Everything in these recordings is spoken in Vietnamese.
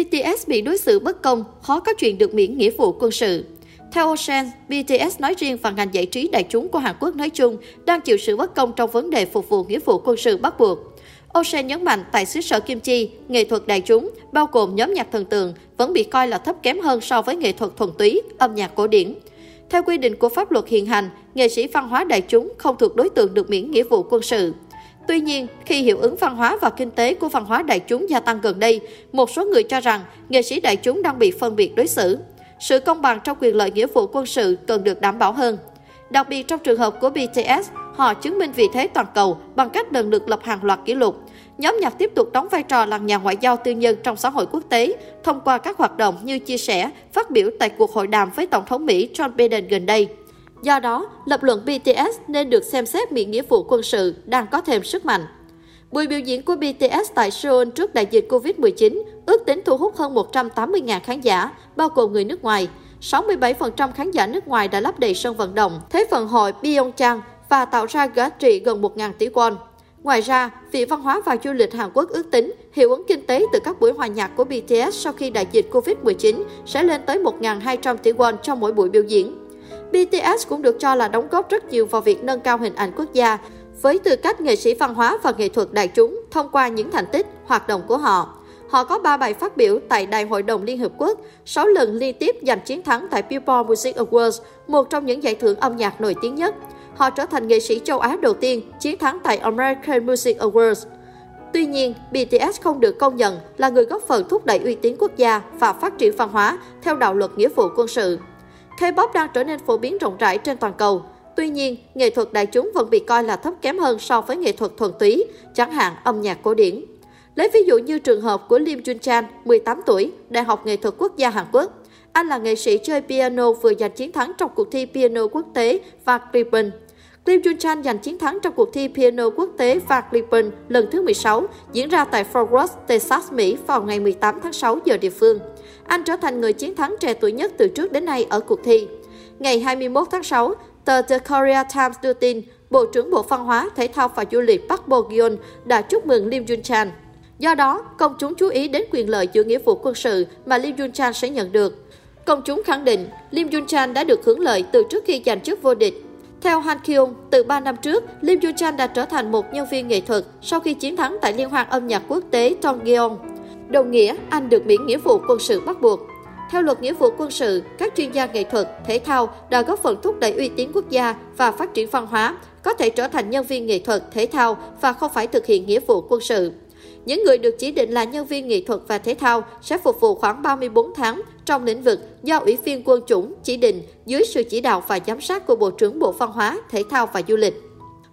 BTS bị đối xử bất công, khó có chuyện được miễn nghĩa vụ quân sự. Theo Ocean, BTS nói riêng và ngành giải trí đại chúng của Hàn Quốc nói chung đang chịu sự bất công trong vấn đề phục vụ nghĩa vụ quân sự bắt buộc. Ocean nhấn mạnh tại xứ sở Kim Chi, nghệ thuật đại chúng, bao gồm nhóm nhạc thần tượng, vẫn bị coi là thấp kém hơn so với nghệ thuật thuần túy, âm nhạc cổ điển. Theo quy định của pháp luật hiện hành, nghệ sĩ văn hóa đại chúng không thuộc đối tượng được miễn nghĩa vụ quân sự. Tuy nhiên, khi hiệu ứng văn hóa và kinh tế của văn hóa đại chúng gia tăng gần đây, một số người cho rằng nghệ sĩ đại chúng đang bị phân biệt đối xử. Sự công bằng trong quyền lợi nghĩa vụ quân sự cần được đảm bảo hơn. Đặc biệt trong trường hợp của BTS, họ chứng minh vị thế toàn cầu bằng cách lần lượt lập hàng loạt kỷ lục. Nhóm nhạc tiếp tục đóng vai trò là nhà ngoại giao tư nhân trong xã hội quốc tế thông qua các hoạt động như chia sẻ, phát biểu tại cuộc hội đàm với Tổng thống Mỹ Joe Biden gần đây. Do đó, lập luận BTS nên được xem xét miễn nghĩa vụ quân sự đang có thêm sức mạnh. Buổi biểu diễn của BTS tại Seoul trước đại dịch Covid-19 ước tính thu hút hơn 180.000 khán giả, bao gồm người nước ngoài. 67% khán giả nước ngoài đã lấp đầy sân vận động, Thế vận hội Pyeongchang và tạo ra giá trị gần 1.000 tỷ won. Ngoài ra, Viện Văn hóa và Du lịch Hàn Quốc ước tính hiệu ứng kinh tế từ các buổi hòa nhạc của BTS sau khi đại dịch Covid-19 sẽ lên tới 1.200 tỷ won trong mỗi buổi biểu diễn. BTS cũng được cho là đóng góp rất nhiều vào việc nâng cao hình ảnh quốc gia với tư cách nghệ sĩ văn hóa và nghệ thuật đại chúng thông qua những thành tích, hoạt động của họ. Họ có 3 bài phát biểu tại Đại hội đồng Liên Hợp Quốc, 6 lần liên tiếp giành chiến thắng tại Billboard Music Awards, một trong những giải thưởng âm nhạc nổi tiếng nhất. Họ trở thành nghệ sĩ châu Á đầu tiên chiến thắng tại American Music Awards. Tuy nhiên, BTS không được công nhận là người góp phần thúc đẩy uy tín quốc gia và phát triển văn hóa theo đạo luật nghĩa vụ quân sự. K-pop đang trở nên phổ biến rộng rãi trên toàn cầu. Tuy nhiên, nghệ thuật đại chúng vẫn bị coi là thấp kém hơn so với nghệ thuật thuần túy, chẳng hạn âm nhạc cổ điển. Lấy ví dụ như trường hợp của Lim Jun Chan, 18 tuổi, Đại học Nghệ thuật Quốc gia Hàn Quốc. Anh là nghệ sĩ chơi piano vừa giành chiến thắng trong cuộc thi piano quốc tế và Ribbon Lim Jun Chan giành chiến thắng trong cuộc thi piano quốc tế Vaklipen lần thứ 16 diễn ra tại Fort Worth, Texas, Mỹ vào ngày 18 tháng 6 giờ địa phương. Anh trở thành người chiến thắng trẻ tuổi nhất từ trước đến nay ở cuộc thi. Ngày 21 tháng 6, tờ The Korea Times đưa tin Bộ trưởng Bộ Văn hóa, Thể thao và Du lịch Park Bo-gyeon đã chúc mừng Lim Jun Chan. Do đó, công chúng chú ý đến quyền lợi giữa nghĩa vụ quân sự mà Lim Jun Chan sẽ nhận được. Công chúng khẳng định Lim Jun Chan đã được hưởng lợi từ trước khi giành chức vô địch. Theo Han Kyung, từ 3 năm trước, Lim Joo Chan đã trở thành một nhân viên nghệ thuật sau khi chiến thắng tại Liên hoan âm nhạc quốc tế Tongyeong. Đồng nghĩa, anh được miễn nghĩa vụ quân sự bắt buộc. Theo luật nghĩa vụ quân sự, các chuyên gia nghệ thuật, thể thao đã góp phần thúc đẩy uy tín quốc gia và phát triển văn hóa, có thể trở thành nhân viên nghệ thuật, thể thao và không phải thực hiện nghĩa vụ quân sự. Những người được chỉ định là nhân viên nghệ thuật và thể thao sẽ phục vụ khoảng 34 tháng trong lĩnh vực do Ủy viên quân chủng chỉ định dưới sự chỉ đạo và giám sát của Bộ trưởng Bộ Văn hóa, Thể thao và Du lịch.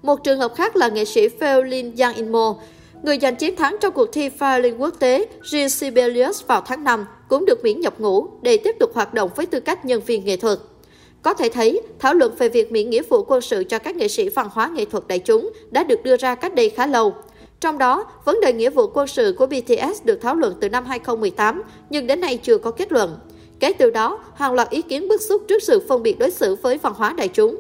Một trường hợp khác là nghệ sĩ Feolin Yang Inmo, người giành chiến thắng trong cuộc thi violin quốc tế Jean Sibelius vào tháng 5 cũng được miễn nhập ngũ để tiếp tục hoạt động với tư cách nhân viên nghệ thuật. Có thể thấy, thảo luận về việc miễn nghĩa vụ quân sự cho các nghệ sĩ văn hóa nghệ thuật đại chúng đã được đưa ra cách đây khá lâu. Trong đó, vấn đề nghĩa vụ quân sự của BTS được thảo luận từ năm 2018, nhưng đến nay chưa có kết luận. Kể từ đó, hàng loạt ý kiến bức xúc trước sự phân biệt đối xử với văn hóa đại chúng.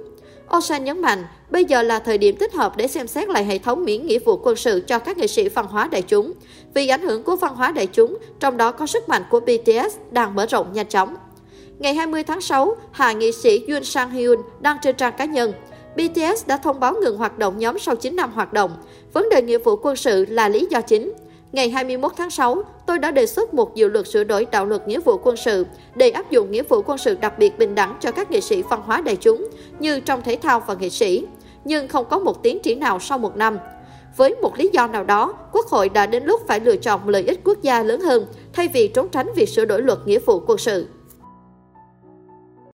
Ocean nhấn mạnh, bây giờ là thời điểm thích hợp để xem xét lại hệ thống miễn nghĩa vụ quân sự cho các nghệ sĩ văn hóa đại chúng, vì ảnh hưởng của văn hóa đại chúng, trong đó có sức mạnh của BTS đang mở rộng nhanh chóng. Ngày 20 tháng 6, hạ nghị sĩ Yoon Sang Hyun đăng trên trang cá nhân, BTS đã thông báo ngừng hoạt động nhóm sau 9 năm hoạt động. Vấn đề nghĩa vụ quân sự là lý do chính. Ngày 21 tháng 6, tôi đã đề xuất một dự luật sửa đổi đạo luật nghĩa vụ quân sự để áp dụng nghĩa vụ quân sự đặc biệt bình đẳng cho các nghệ sĩ văn hóa đại chúng như trong thể thao và nghệ sĩ, nhưng không có một tiến triển nào sau một năm. Với một lý do nào đó, Quốc hội đã đến lúc phải lựa chọn lợi ích quốc gia lớn hơn thay vì trốn tránh việc sửa đổi luật nghĩa vụ quân sự.